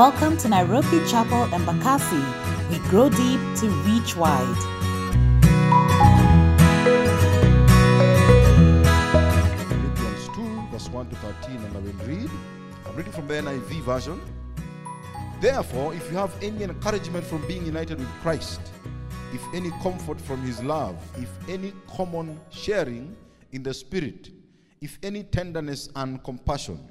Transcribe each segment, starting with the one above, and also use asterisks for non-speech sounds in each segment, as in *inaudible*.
Welcome to Nairobi Chapel Embakasi. We grow deep to reach wide. Philippians 2, verse 1 to 13, and I will read. I'm reading from the NIV version. Therefore, if you have any encouragement from being united with Christ, if any comfort from his love, if any common sharing in the Spirit, if any tenderness and compassion,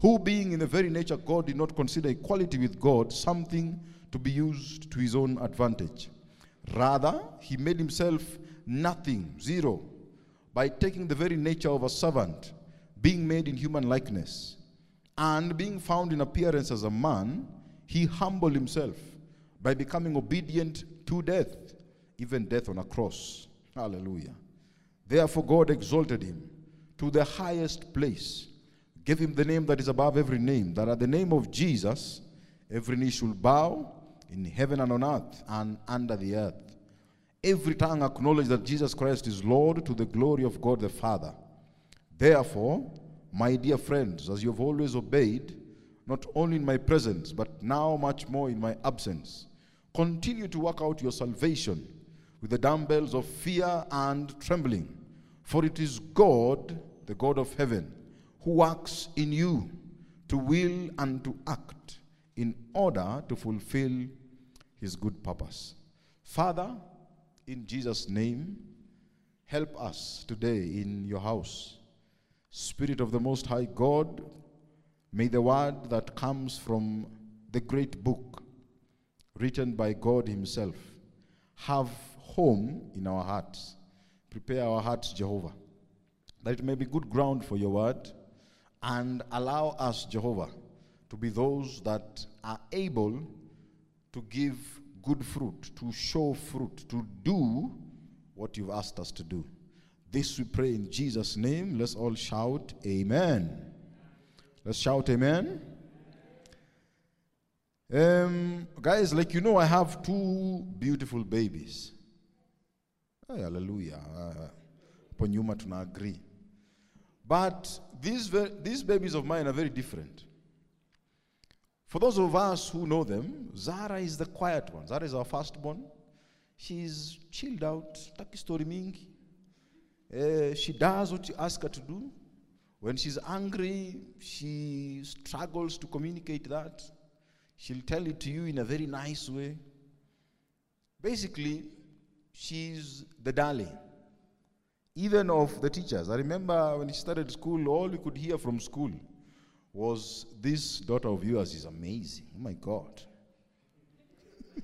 who, being in the very nature God, did not consider equality with God something to be used to his own advantage. Rather, he made himself nothing, zero, by taking the very nature of a servant, being made in human likeness. And being found in appearance as a man, he humbled himself by becoming obedient to death, even death on a cross. Hallelujah. Therefore, God exalted him to the highest place, gave him the name that is above every name, that at the name of Jesus, every knee should bow in heaven and on earth and under the earth. Every tongue acknowledge that Jesus Christ is Lord to the glory of God the Father. Therefore, my dear friends, as you have always obeyed, not only in my presence, but now much more in my absence, continue to work out your salvation with the dumbbells of fear and trembling. For it is God, the God of heaven, who works in you to will and to act in order to fulfill his good purpose. Father, in Jesus' name, help us today in your house. Spirit of the Most High God, may the word that comes from the great book written by God Himself have home in our hearts. Prepare our hearts, Jehovah, that it may be good ground for your word, and allow us, Jehovah, to be those that are able to give good fruit, to show fruit, to do what you've asked us to do. This we pray in Jesus' name. Let's all shout, Amen. Let's shout, Amen. Um, guys, like you know, I have two beautiful babies. Hey, hallelujah. Uh, nyuma tuna agree. But these, these babies of mine are very different. For those of us who know them, Zara is the quiet one. Zara is our firstborn. She's chilled out, taki story mingi. Eh, she does what you ask her to do. When she's angry, she struggles to communicate that. She'll tell it to you in a very nice way. Basically, she's the darling, even of the teachers. I remember when he started school, all we could hear from school was this daughter of yours is amazing. Oh my God. *laughs*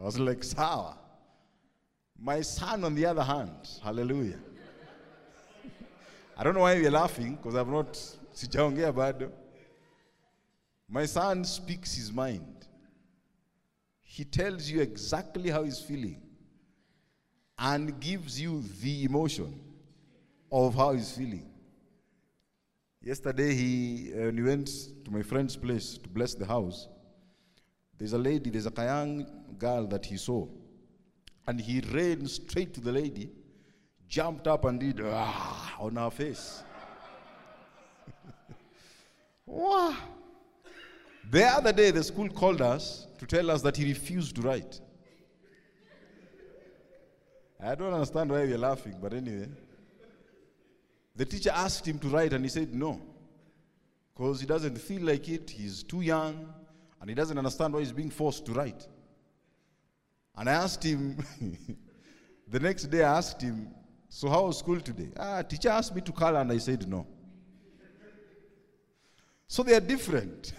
I was like, sour. My son, on the other hand, hallelujah. *laughs* I don't know why you're laughing, because I've not sijaongea bado. My son speaks his mind. He tells you exactly how he's feeling and gives you the emotion of how he's feeling. Yesterday, he, uh, when he went to my friend's place to bless the house, there's a lady, there's a young girl that he saw. And he ran straight to the lady, jumped up and did ah, on her face. *laughs* wow. The other day, the school called us to tell us that he refused to write. I don't understand why we're laughing, but anyway. The teacher asked him to write, and he said no. Because he doesn't feel like it, he's too young, and he doesn't understand why he's being forced to write. And I asked him, *laughs* the next day I asked him, So how was school today? Ah, teacher asked me to color, and I said no. So they are different.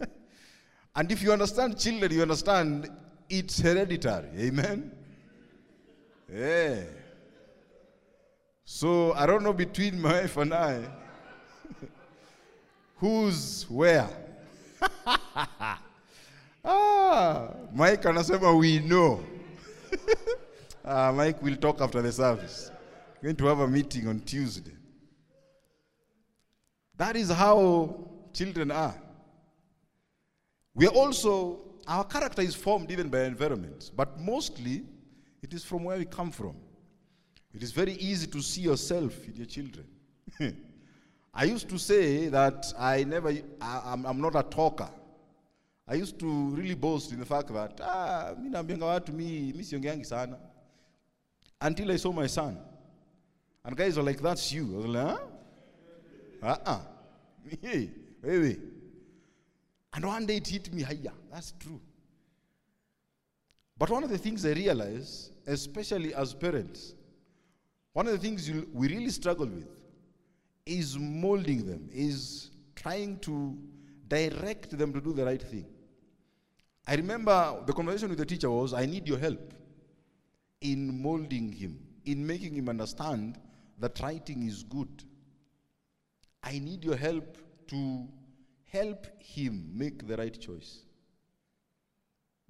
*laughs* and if you understand children, you understand it's hereditary. Amen? Yeah. So I don't know between my wife and I *laughs* who's where. *laughs* Ah, Mike anasema we know. *laughs* ah, Mike will talk after the service. We're going to have a meeting on Tuesday. That is how children are. We are also, our character is formed even by environment, but mostly it is from where we come from. It is very easy to see yourself in your children. *laughs* I used to say that I never, I, I'm, I'm not a talker. I used to really boast in the fact that, ah, mi naambianga watu mi, mi siongeangi sana. Until I saw my son. And guys were like, that's you. I was like, huh? Uh-uh. *laughs* Hey. And one day it hit me, hiya, that's true. But one of the things I realize, especially as parents, one of the things we really struggle with is molding them, is trying to direct them to do the right thing. I remember the conversation with the teacher was, I need your help in molding him, in making him understand that writing is good. I need your help to help him make the right choice.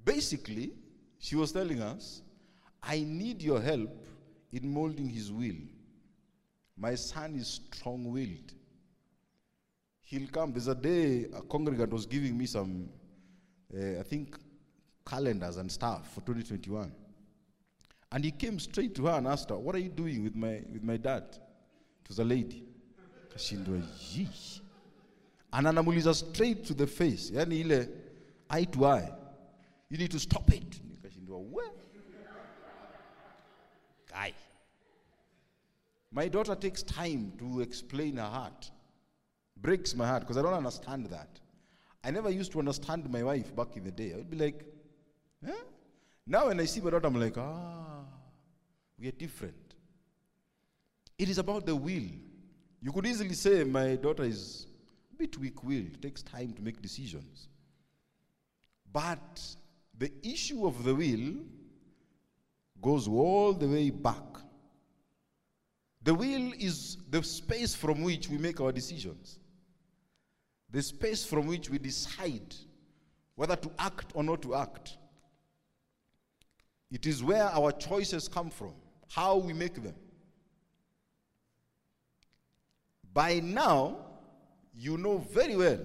Basically, she was telling us, I need your help in molding his will. My son is strong willed. He'll come. There's a day a congregant was giving me some, uh, I think, calendars and stuff for 2021. And he came straight to her and asked her, What are you doing with my, with my dad? It was a lady. She Kashindwa, "Yeesh." And anamuuliza straight to the face, yani ile eye to eye. You need to stop it. Nikashindwa, "We?" Guy. My daughter takes time to explain her heart. Breaks my heart because I don't understand that. I never used to understand my wife back in the day. I would be like, huh? Now when I see my daughter, I'm like, ah, we are different. It is about the will. You could easily say my daughter is a bit weak-willed, takes time to make decisions. But the issue of the will goes all the way back. The will is the space from which we make our decisions, the space from which we decide whether to act or not to act. It is where our choices come from, how we make them. By now, you know very well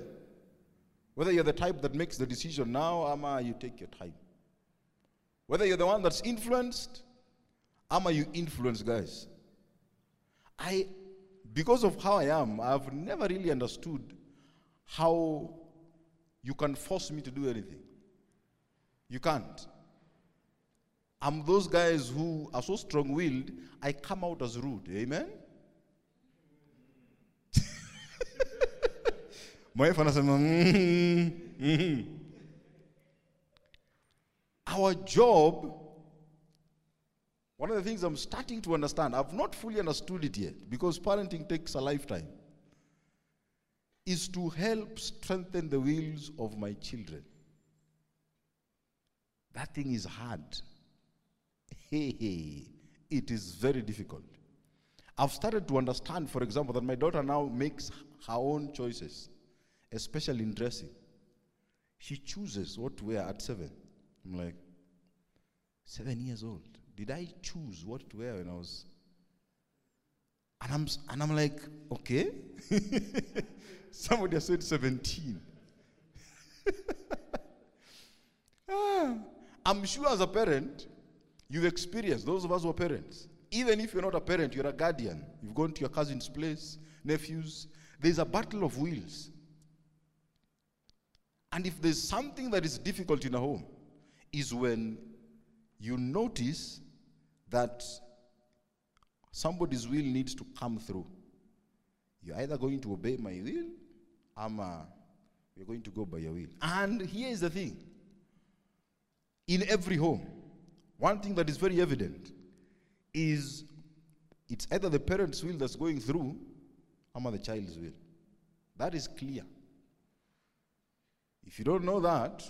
whether you're the type that makes the decision now, ama you take your time. Whether you're the one that's influenced, ama you influence guys. I, because of how I am, I've never really understood how you can force me to do anything. You can't. I'm those guys who are so strong willed, I come out as rude. Amen? *laughs* Wife anasema "Mm, mm." Our job, one of the things I'm starting to understand, I've not fully understood it yet because parenting takes a lifetime, is to help strengthen the wills of my children. That thing is hard. Hey, it is very difficult. I've started to understand, for example, that my daughter now makes her own choices, especially in dressing. She chooses what to wear at seven. I'm like, seven years old. Did I choose what to wear when I was? And I'm, and I'm like, okay. *laughs* Somebody has said 17. *laughs* Ah, I'm sure as a parent, you've experienced, those of us who are parents, even if you're not a parent, you're a guardian. You've gone to your cousin's place, nephews. There's a battle of wills. And if there's something that is difficult in a home, is when you notice that somebody's will needs to come through. You're either going to obey my will, or you're going to go by your will. And here is the thing in every home, one thing that is very evident is it's either the parent's will that's going through or the child's will. That is clear. If you don't know that,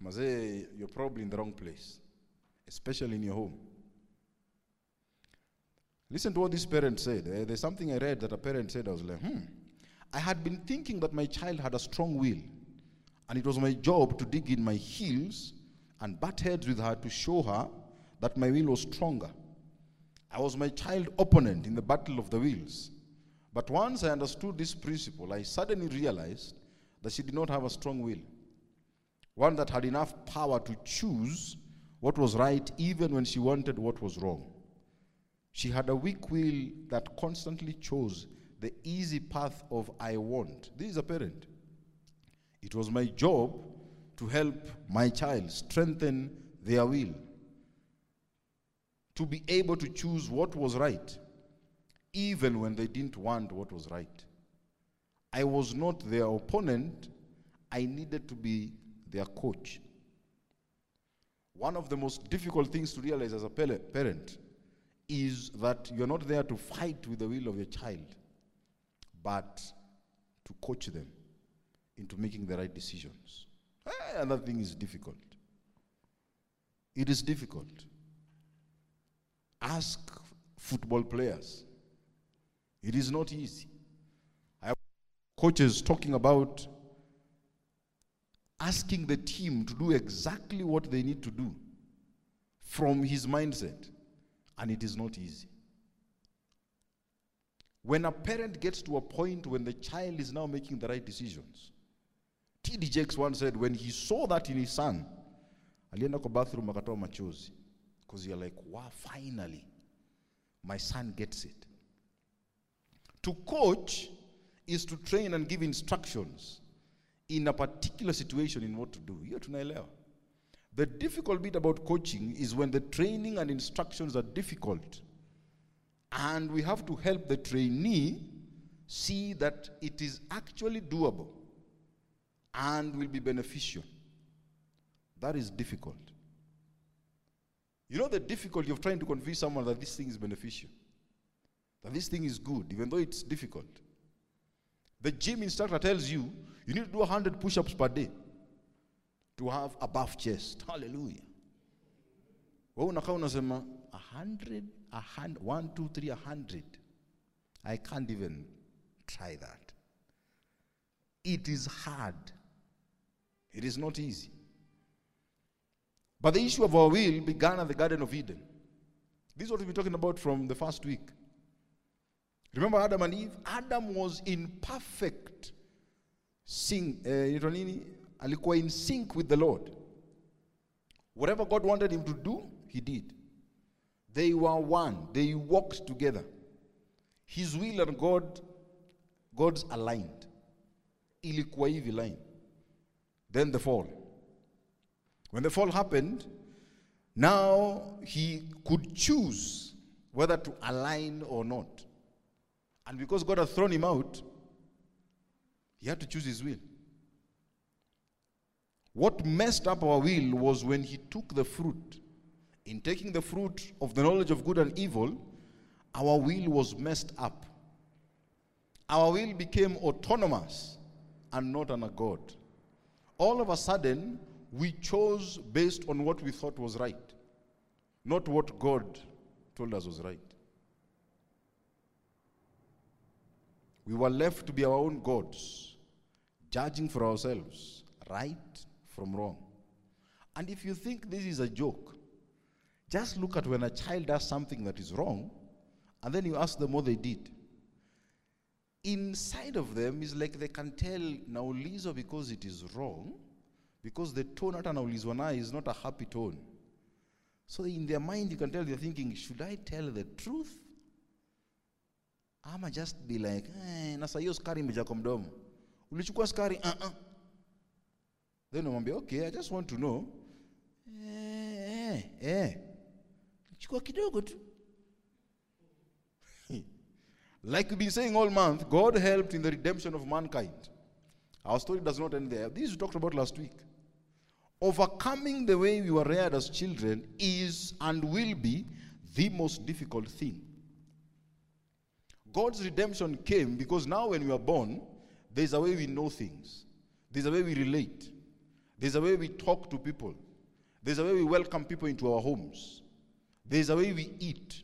you're probably in the wrong place, especially in your home. Listen to what this parent said. Eh, There's something I read that a parent said. I was like, hmm. I had been thinking that my child had a strong will And it was my job to dig in my heels and butt heads with her to show her that my will was stronger. I was my child opponent in the battle of the wills. But once I understood this principle, I suddenly realized that she did not have a strong will, one that had enough power to choose what was right even when she wanted what was wrong. She had a weak will that constantly chose the easy path of I want. This is a parent. It was my job to help my child strengthen their will, to be able to choose what was right, even when they didn't want what was right. I was not their opponent, I needed to be their coach. One of the most difficult things to realize as a parent is that you're not there to fight with the will of your child, but to coach them into making the right decisions. Eh, and that thing is difficult. It is difficult. Ask football players. It is not easy. Coaches talking about asking the team to do exactly what they need to do from his mindset, and it is not easy. When a parent gets to a point when the child is now making the right decisions, T.D. Jakes once said when he saw that in his son, alienda kwa bathroom akatoa machozi because you're like, wow, finally, my son gets it. To coach is to train and give instructions in a particular situation in what to do. Hiyo tunaelewa. The difficult bit about coaching is when the training and instructions are difficult. And we have to help the trainee see that it is actually doable and will be beneficial. That is difficult. You know the difficulty of trying to convince someone that this thing is beneficial, that this thing is good, even though it's difficult. The gym instructor tells you you need to do 100 push ups per day to have a buff chest. Hallelujah. Wewe unakaa unasema 100, 100, 1, 2, 3, 100. I can't even try that. It is hard. It is not easy. But the issue of our will began at the Garden of Eden. This is what we've been talking about from the first week. Remember Adam and Eve? Adam was in perfect sync, eh? Alikuwa in sync with the Lord. Whatever God wanted him to do, he did. They were one. They walked together. His will and God, God's aligned. Ilikuwa hivi line. Then the fall. When the fall happened, now he could choose whether to align or not. And because God had thrown him out, he had to choose his will. What messed up our will was when he took the fruit. In taking the fruit of the knowledge of good and evil, our will was messed up. Our will became autonomous and not under God. All of a sudden, we chose based on what we thought was right, not what God told us was right. We were left to be our own gods, judging for ourselves right from wrong. And if you think this is a joke, just look at when a child does something that is wrong, and then you ask them what they did. Inside of them is like they can tell naulizo because it is wrong, because the tone hata naulizwa nayo is not a happy tone. So in their mind, you can tell they're thinking, should I tell the truth? Ama just be like, eh, na saa hiyo sukari imejaa kwa mdomo. Ulichukua sukari? Uh -uh. Then umwambia, okay, I just want to know. Eh, eh, eh. Chukua kidogo tu. *laughs* like we've been saying all month, God helped in the redemption of mankind. Our story does not end there. This we talked about last week. Overcoming the way we were reared as children is and will be the most difficult thing. God's redemption came because now when we are born, there's a way we know things. There's a way we relate. There's a way we talk to people. There's a way we welcome people into our homes. There's a way we eat.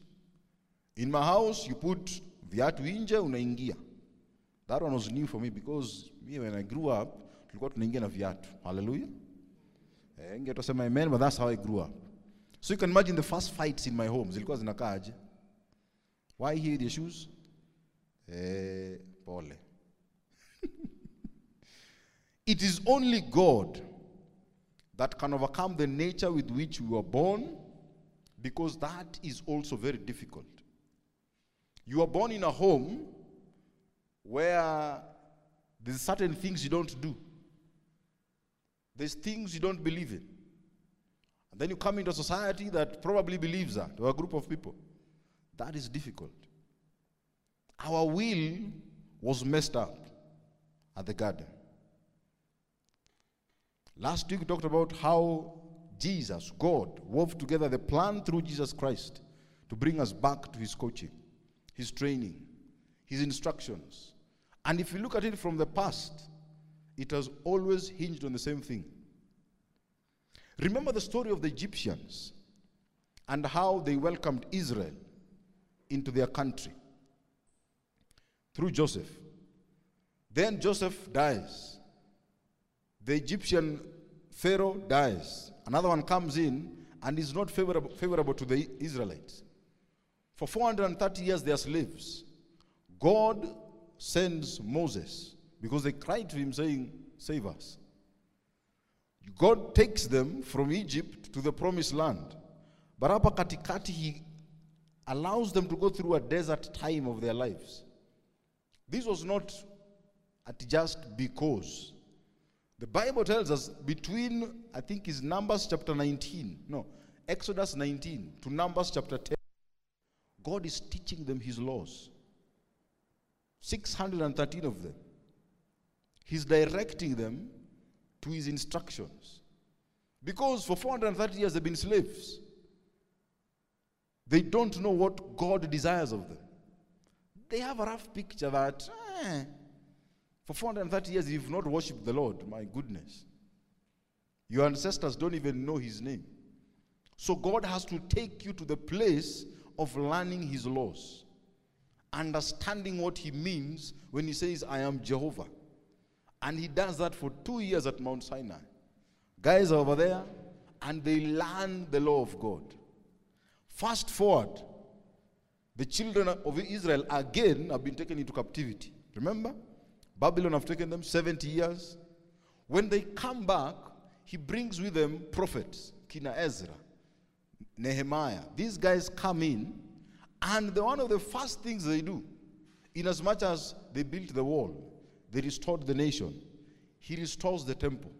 In my house, you put viatu nje unaingia. That one was new for me because me when I grew up, tulikuwa tunaingia na viatu haleluya eh, ingetasema amen but that's how i grew up so you can imagine the first fights in my home zilikuwa zinakaaje why here the shoes eh, it is only god that can overcome the nature with which we were born because that is also very difficult you are born in a home where there's certain things you don't do. There's things you don't believe in. And then you come into a society that probably believes that, or a group of people. That is difficult. Our will was messed up at the garden. Last week we talked about how Jesus, God, wove together the plan through Jesus Christ to bring us back to his coaching, his training, his instructions. And if you look at it from the past, it has always hinged on the same thing. Remember the story of the Egyptians and how they welcomed Israel into their country through Joseph. Then Joseph dies. The Egyptian Pharaoh dies. Another one comes in and is not favorable, favorable to the Israelites. For 430 years, they are slaves. God sends Moses because they cried to him, saying, Save us. God takes them from Egypt to the promised land. But hapa katikati, he allows them to go through a desert time of their lives. This was not at just because. The Bible tells us between, I think, is Numbers chapter 19, no, Exodus 19 to Numbers chapter 10, God is teaching them his laws. 613 of them. He's directing them to his instructions. Because for 430 years they've been slaves. They don't know what God desires of them. They have a rough picture that eh, for 430 years you've not worshipped the Lord. My goodness. Your ancestors don't even know his name. So God has to take you to the place of learning his laws understanding what he means when he says, I am Jehovah. And he does that for two years at Mount Sinai. Guys are over there, and they learn the law of God. Fast forward, the children of Israel again have been taken into captivity. Remember? Babylon have taken them 70 years. When they come back, he brings with them prophets, Kina Ezra, Nehemiah. These guys come in and the, one of the first things they do, in as much as they built the wall, they restored the nation, he restores the temple.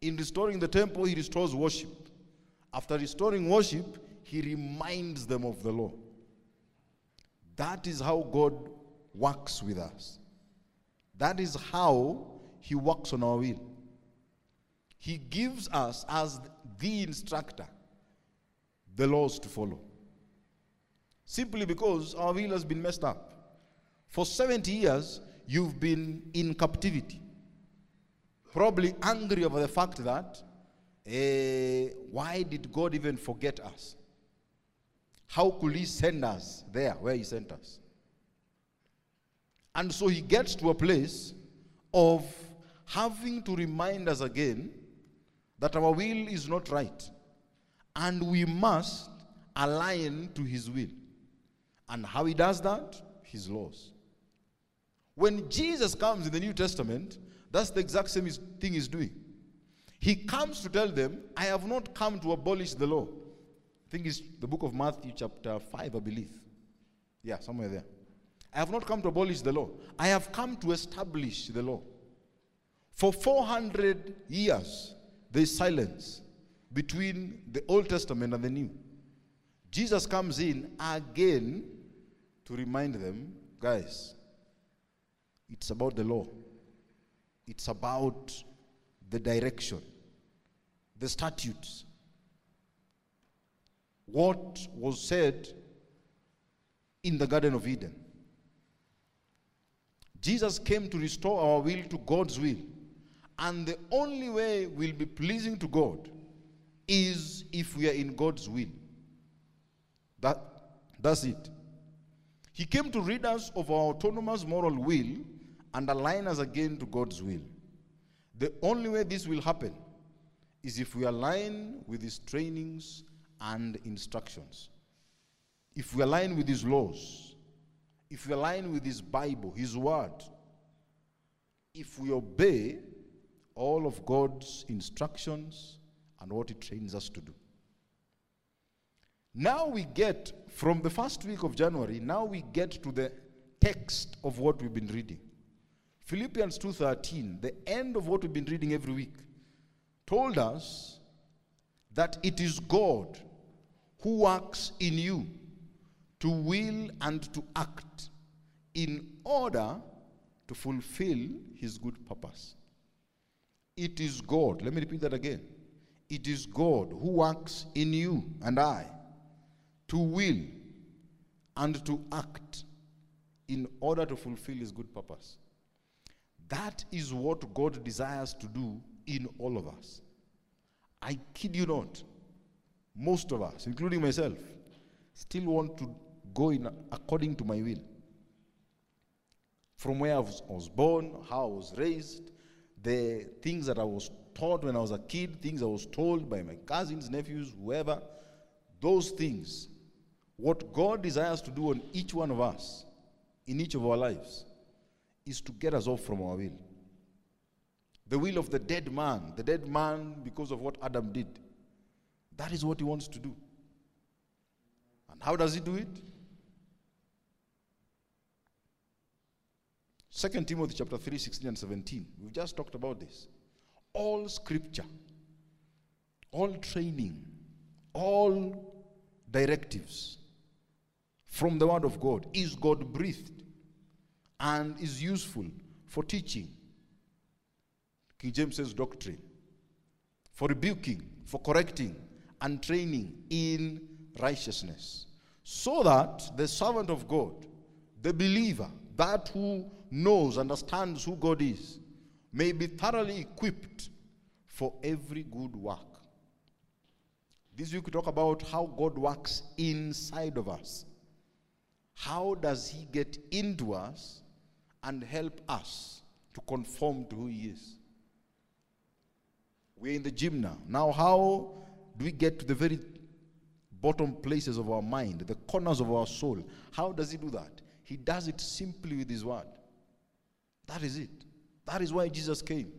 In restoring the temple, he restores worship. After restoring worship, he reminds them of the law. That is how God works with us. That is how he works on our will. He gives us, as the instructor, the laws to follow. Simply because our will has been messed up. For 70 years, you've been in captivity. Probably angry over the fact that, eh, why did God even forget us? How could He send us there where He sent us? And so He gets to a place of having to remind us again that our will is not right. And we must align to His will. And how he does that? His laws. When Jesus comes in the New Testament, that's the exact same thing he's doing. He comes to tell them, I have not come to abolish the law. I think it's the book of Matthew, chapter 5, I believe. Yeah, somewhere there. I have not come to abolish the law. I have come to establish the law. For 400 years, there's silence between the Old Testament and the New. Jesus comes in again to remind them guys, it's about the law, it's about the direction, the statutes. What was said in the Garden of Eden. Jesus came to restore our will to God's will. And the only way we'll be pleasing to God is if we are in God's will. That, that's it. He came to rid us of our autonomous moral will and align us again to God's will. The only way this will happen is if we align with His trainings and instructions. If we align with His laws, if we align with His Bible, His Word, if we obey all of God's instructions and what He trains us to do. Now we get, from the first week of January, now we get to the text of what we've been reading. Philippians 2:13, the end of what we've been reading every week, told us that it is God who works in you to will and to act in order to fulfill his good purpose. It is God, let me repeat that again. It is God who works in you and I to will and to act in order to fulfill his good purpose. That is what God desires to do in all of us. I kid you not. Most of us, including myself, still want to go in according to my will. From where I was, born, how I was raised, the things that I was taught when I was a kid, things I was told by my cousins, nephews, whoever, those things, what God desires to do on each one of us, in each of our lives, is to get us off from our will. The will of the dead man, the dead man because of what Adam did. That is what he wants to do. And how does he do it? 2 Timothy chapter 3, 16 and 17. We've just talked about this. All scripture, all training, all directives from the word of God is God breathed and is useful for teaching. King James says doctrine, for rebuking, for correcting, and training in righteousness, so that the servant of God, the believer, that who knows, understands who God is, may be thoroughly equipped for every good work. This week we talk about how God works inside of us. How does He get into us and help us to conform to who He is? We're in the gym now. Now, how do we get to the very bottom places of our mind, the corners of our soul? How does He do that? He does it simply with His Word. That is it. That is why Jesus came.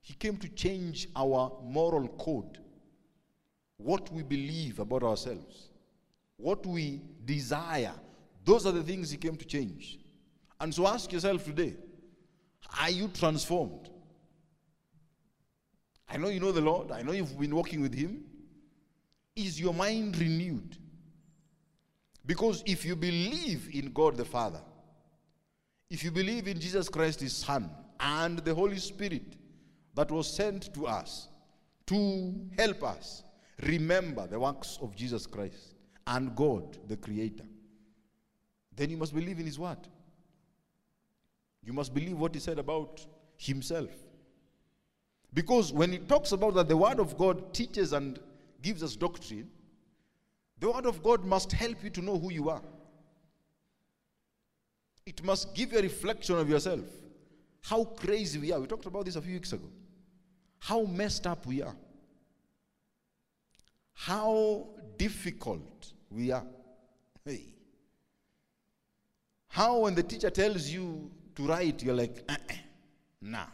He came to change our moral code, what we believe about ourselves, what we desire. Those are the things He came to change. And so ask yourself today are you transformed? I know you know the Lord, I know you've been walking with Him. Is your mind renewed? Because if you believe in God the Father, if you believe in Jesus Christ, His Son, and the Holy Spirit that was sent to us to help us remember the works of Jesus Christ and God, the Creator, then you must believe in His Word. You must believe what He said about Himself. Because when He talks about that the Word of God teaches and gives us doctrine, the Word of God must help you to know who you are. It must give you a reflection of yourself. How crazy we are. We talked about this a few weeks ago. How messed up we are. How difficult we are. Hey. How, when the teacher tells you to write, you're like, uh-uh, nah.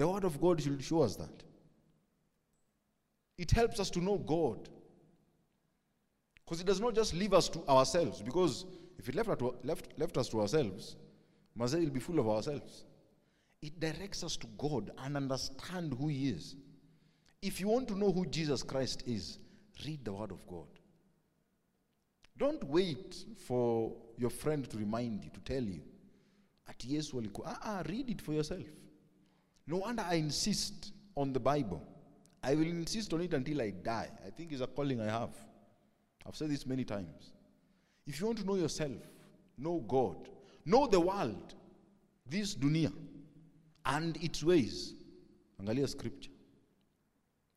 The Word of God should show us that. It helps us to know God. Because it does not just leave us to ourselves. Because if it left, left, left us to ourselves, Mazay will be full of ourselves. It directs us to God and understand who He is. If you want to know who Jesus Christ is, read the Word of God. Don't wait for your friend to remind you, to tell you. At yes, ah, ah, read it for yourself. No wonder I insist on the Bible. I will insist on it until I die. I think it's a calling I have. I've said this many times. If you want to know yourself, know God, know the world, this dunya, and its ways, angalia scripture.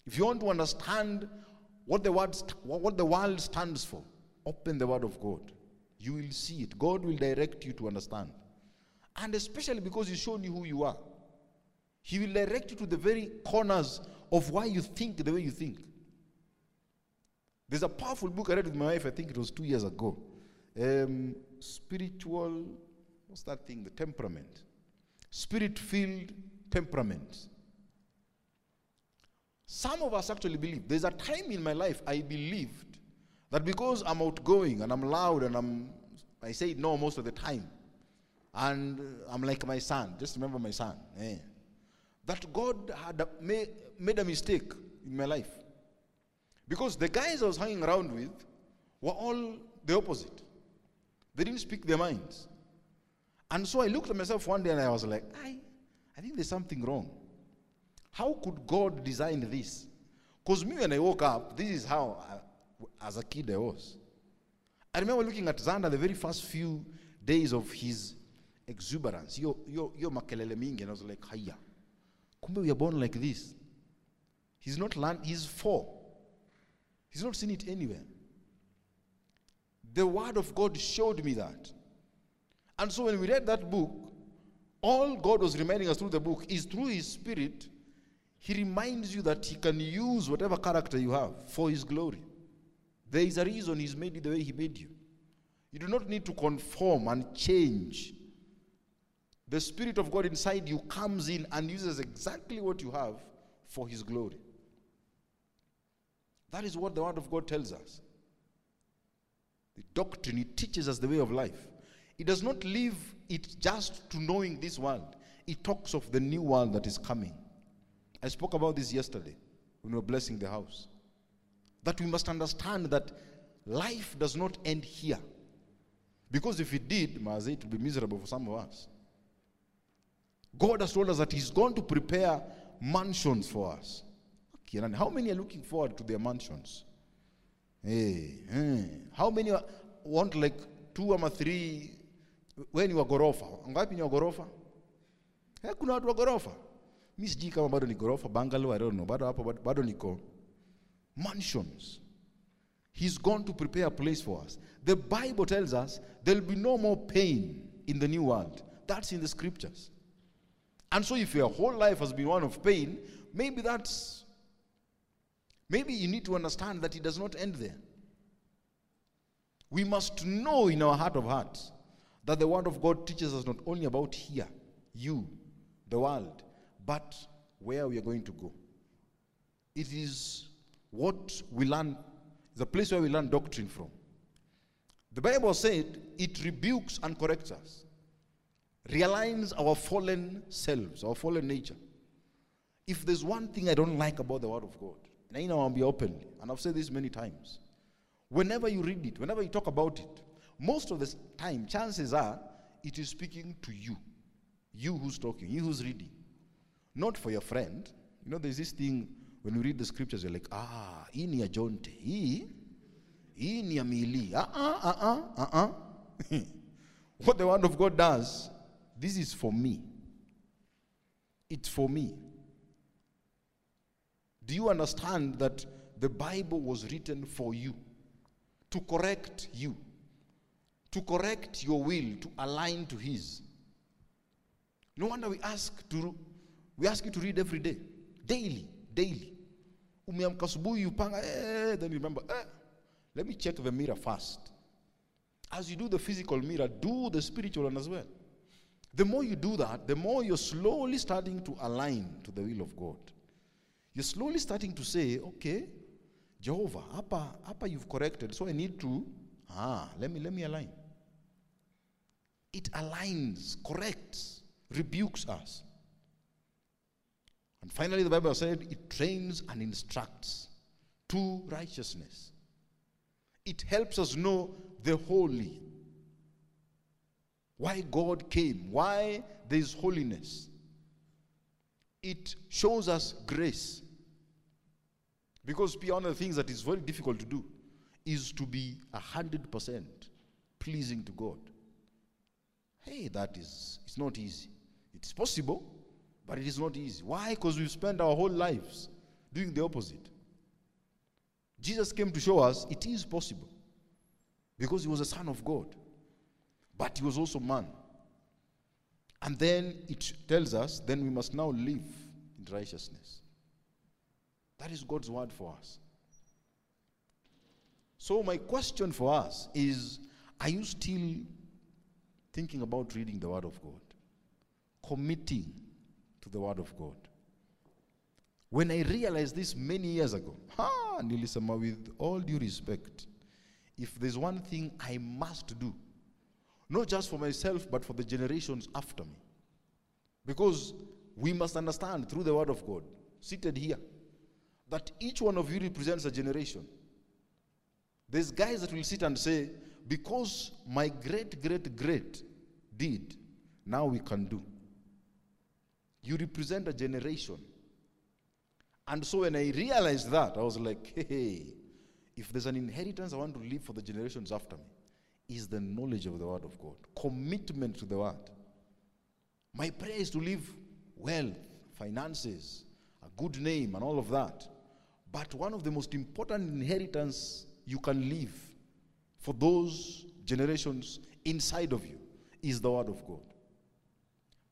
If you want to understand what the, word, what the world stands for, open the word of God. You will see it. God will direct you to understand. And especially because He's shown you who you are. He will direct you to the very corners of why you think the way you think. There's a powerful book I read with my wife, I think it was two years ago. Um, spiritual, what's that thing? The temperament. Spirit filled temperament. Some of us actually believe. There's a time in my life I believed that because I'm outgoing and I'm loud and I'm, I say no most of the time, and I'm like my son. Just remember my son. eh, That God had made, a mistake in my life. Because the guys I was hanging around with were all the opposite. They didn't speak their minds. And so I looked at myself one day and I was like, I, I think there's something wrong. How could God design this? Because me, when I woke up, this is how, I, as a kid, I was. I remember looking at Xander the very first few days of his exuberance. Yo, yo, yo makelele mingi. And I was like, haya. Kumbe we are born like this. He's not learned, he's four. He's not seen it anywhere. The word of God showed me that. And so when we read that book, all God was reminding us through the book is through His Spirit, He reminds you that He can use whatever character you have for His glory. There is a reason He's made you the way He made you. You do not need to conform and change. The Spirit of God inside you comes in and uses exactly what you have for His glory. That is what the Word of God tells us. The doctrine, it teaches us the way of life. It does not leave it just to knowing this world, it talks of the new world that is coming. I spoke about this yesterday when we were blessing the house. That we must understand that life does not end here. Because if it did, it would be miserable for some of us. God has told us that He's going to prepare mansions for us. Okay, and how many are looking forward to their mansions? Hey, hey. How many wa- want like two or three when you are gorofa? Ngapi ni wa gorofa? Eh, kuna watu wa gorofa. Mi sijui kama bado ni gorofa, bungalow, I don't know. Bado hapo bado niko mansions. He's gone to prepare a place for us. The Bible tells us there'll be no more pain in the new world. That's in the scriptures. And so if your whole life has been one of pain, maybe that's maybe you need to understand that it does not end there. We must know in our heart of hearts that the word of God teaches us not only about here, you, the world, but where we are going to go. It is what we learn, the place where we learn doctrine from. The Bible said it rebukes and corrects us, realigns our fallen selves, our fallen nature. If there's one thing I don't like about the Word of God, and I know I'll be openly, and I've said this many times, whenever you read it, whenever you talk about it, most of the time, chances are it is speaking to you. You who's talking, you who's reading. Not for your friend. You know, there's this thing when you read the scriptures, you're like, ah, hii ni Jonte. Hii, Mili. Ah, ah, ah, ah, ah, ah. *laughs* what the word of God does, this is for me. It's for me. Do you understand that the Bible was written for you? To correct you, to correct your will, to align to His. No wonder we ask to we ask you to read every day, daily, daily. Umeamka asubuhi upanga, eh, then you remember, eh, let me check the mirror first. As you do the physical mirror, do the spiritual one as well. The more you do that, the more you're slowly starting to align to the will of God. You're slowly starting to say, okay, Jehovah, hapa, hapa you've corrected, so I need to, ah, let me, let me align. It aligns, corrects, rebukes us. And finally, the Bible said it trains and instructs to righteousness. It helps us know the holy. Why God came, why there is holiness. It shows us grace. Because one of the things that is very difficult to do is to be a hundred percent pleasing to God. Hey, that is it's not easy. It's possible, but it is not easy. Why? Because we spend our whole lives doing the opposite. Jesus came to show us it is possible. Because he was a son of God. But he was also man. And then it tells us, then we must now live in righteousness. That is God's word for us. So, my question for us is Are you still thinking about reading the Word of God? Committing to the Word of God? When I realized this many years ago, ha, nilisema with all due respect, if there's one thing I must do, not just for myself, but for the generations after me. Because we must understand through the Word of God, seated here, that each one of you represents a generation. There's guys that will sit and say, because my great, great, great did, now we can do. You represent a generation. And so when I realized that, I was like, hey, if there's an inheritance I want to leave for the generations after me, is the knowledge of the Word of God, commitment to the Word. My prayer is to live wealth, finances, a good name, and all of that. But one of the most important inheritance you can leave for those generations inside of you is the Word of God.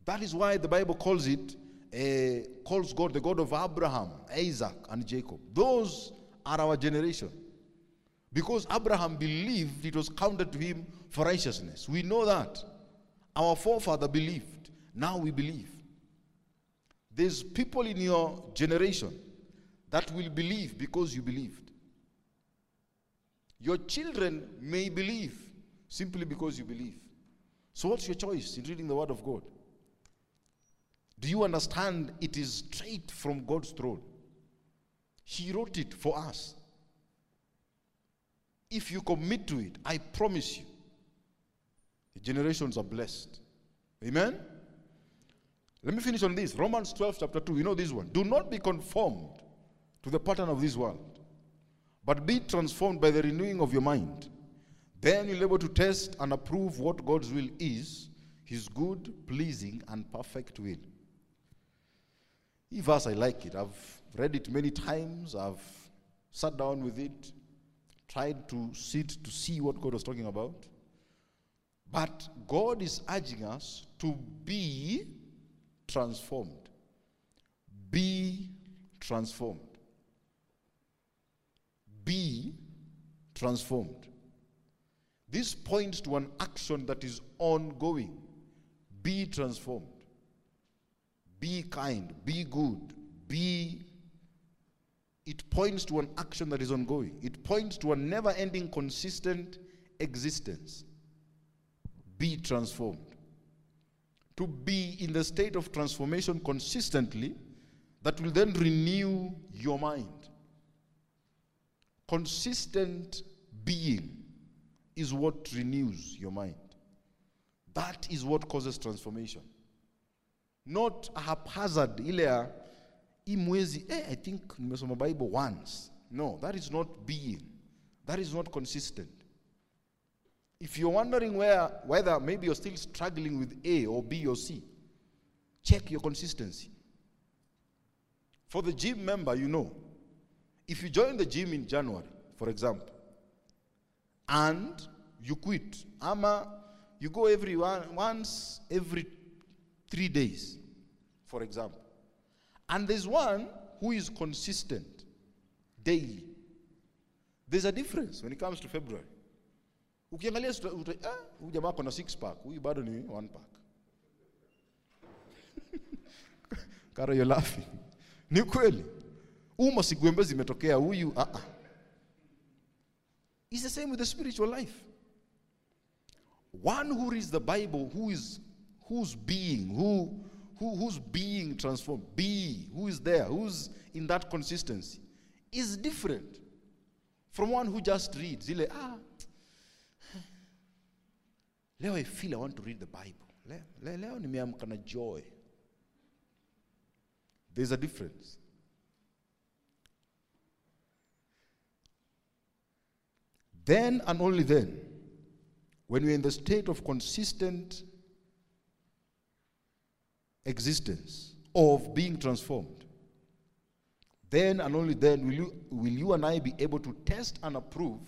That is why the Bible calls it, uh, calls God the God of Abraham, Isaac, and Jacob. Those are our generation. Because Abraham believed it was counted to him for righteousness. We know that. Our forefather believed. Now we believe. There's people in your generation that will believe because you believed. Your children may believe simply because you believe. So, what's your choice in reading the Word of God? Do you understand it is straight from God's throne? He wrote it for us. If you commit to it, I promise you, the generations are blessed. Amen? Let me finish on this. Romans 12, chapter 2. You know this one. Do not be conformed to the pattern of this world, but be transformed by the renewing of your mind. Then you'll be able to test and approve what God's will is, his good, pleasing, and perfect will. This verse, I like it. I've read it many times. I've sat down with it, tried to sit to see what God was talking about. But God is urging us to be transformed. Be transformed. Be transformed. This points to an action that is ongoing. Be transformed. Be kind. Be good. Be. It points to an action that is ongoing. It points to a never ending, consistent existence. Be transformed. To be in the state of transformation consistently that will then renew your mind. Consistent being is what renews your mind. That is what causes transformation. Not a haphazard ile ya hii mwezi eh, I think nimesoma Bible once. No, that is not being. That is not consistent. If you're wondering where whether maybe you're still struggling with A or B or C, check your consistency. For the gym member, you know, if you join the gym in January, for example, and you quit, ama you go every one, once every three days, for example, and there's one who is consistent daily. There's a difference when it comes to February. Ukiangalia ah, huyu jamaa ako na six pack, huyu bado ni one pack. *laughs* Karo, you're laughing. Ni kweli. Huu masigwembe zimetokea huyu ah ah. It's the same with the spiritual life. One who reads the Bible, who is who's being, who, who who's being transformed, be, who is there, who's in that consistency, is different from one who just reads. Ile, ah, leo I feel I want to read the Bible. Le- le- Leo nimeamka na joy. There's a difference. Then and only then, when we're in the state of consistent existence, of being transformed, then and only then will you, will you and I be able to test and approve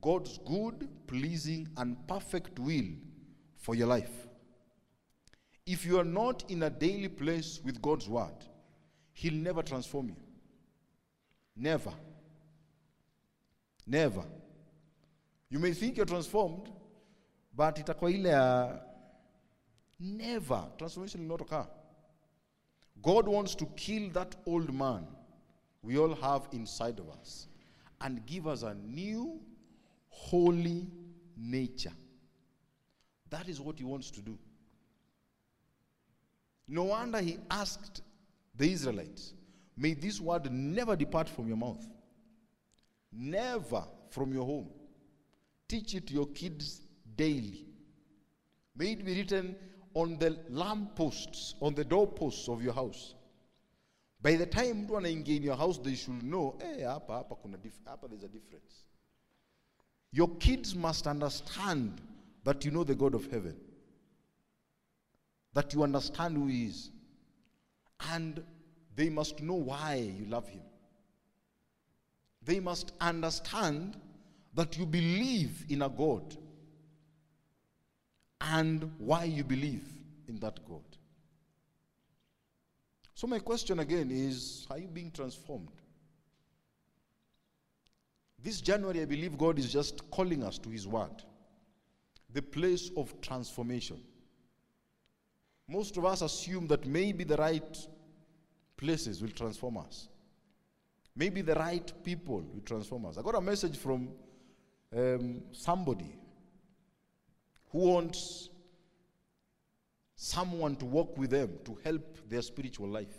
God's good, pleasing, and perfect will for your life. If you are not in a daily place with God's word, He'll never transform you. Never. Never. You may think you're transformed, but itakuwa ile ya never. Transformation will not occur. God wants to kill that old man we all have inside of us and give us a new, holy nature. That is what He wants to do. No wonder He asked the Israelites, May this word never depart from your mouth, never from your home. Teach it to your kids daily. May it be written on the lampposts, on the doorposts of your house. By the time mtu anaingia in your house, they should know, eh, hapa hapa kuna hapa there's a difference. Your kids must understand that you know the God of heaven. That you understand who He is. And they must know why you love Him. They must understand that you believe in a God and why you believe in that God. So, my question again is Are you being transformed? This January, I believe God is just calling us to His Word, the place of transformation. Most of us assume that maybe the right places will transform us. Maybe the right people will transform us. I got a message from um, somebody who wants someone to walk with them to help their spiritual life.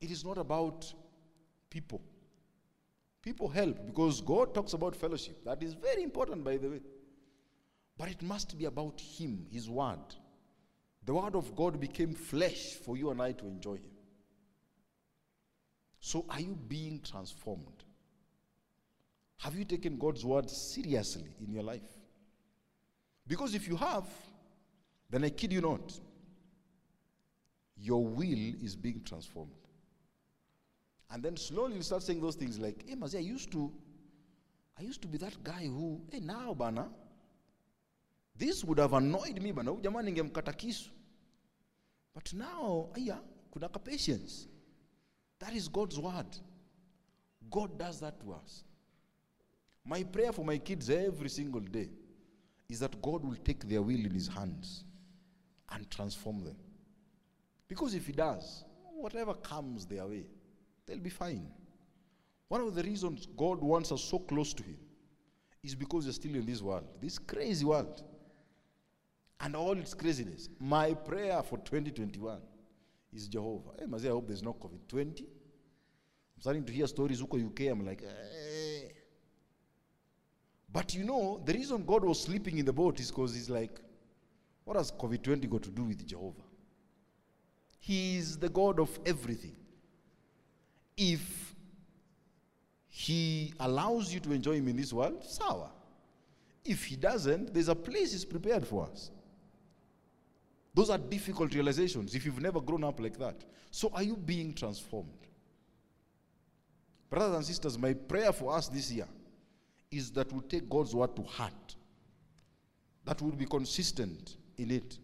It is not about people. People help because God talks about fellowship. That is very important, by the way. But it must be about Him, His Word. The Word of God became flesh for you and I to enjoy Him. So, are you being transformed? Have you taken God's Word seriously in your life? Because if you have, then I kid you not, your will is being transformed. And then slowly you start saying those things like, hey, Mazi, I used to, I used to be that guy who, hey, now, bana, this would have annoyed me, bana, ningemkata kisu. But now, aya, kuna ka patience. That is God's word. God does that to us. My prayer for my kids every single day is that God will take their will in His hands and transform them. Because if He does, whatever comes their way, they'll be fine. One of the reasons God wants us so close to Him is because we're still in this world, this crazy world, and all its craziness. My prayer for 2021 is Jehovah. Hey, Mazi, I hope there's no COVID 20. I'm starting to hear stories huko UK. I'm like, eh. But you know, the reason God was sleeping in the boat is because He's like, what has COVID 20 got to do with Jehovah? He is the God of everything. If He allows you to enjoy Him in this world, sour. If He doesn't, there's a place He's prepared for us. Those are difficult realizations if you've never grown up like that. So, are you being transformed? Brothers and sisters, my prayer for us this year is that we take God's word to heart, that we would be consistent in it,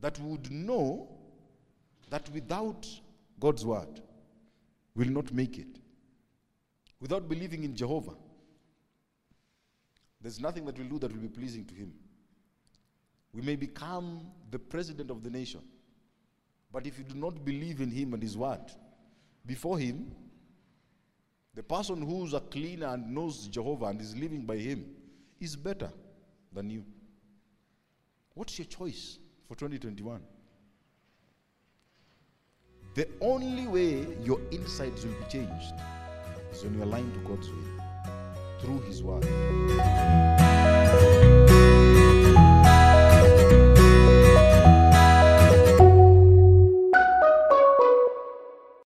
that we would know that without God's word, we'll not make it. Without believing in Jehovah, there's nothing that we'll do that will be pleasing to Him. We may become the president of the nation, but if you do not believe in Him and His word, before Him, the person who's a cleaner and knows Jehovah and is living by Him is better than you. What's your choice for 2021? The only way your insides will be changed is when you align to God's way through His Word.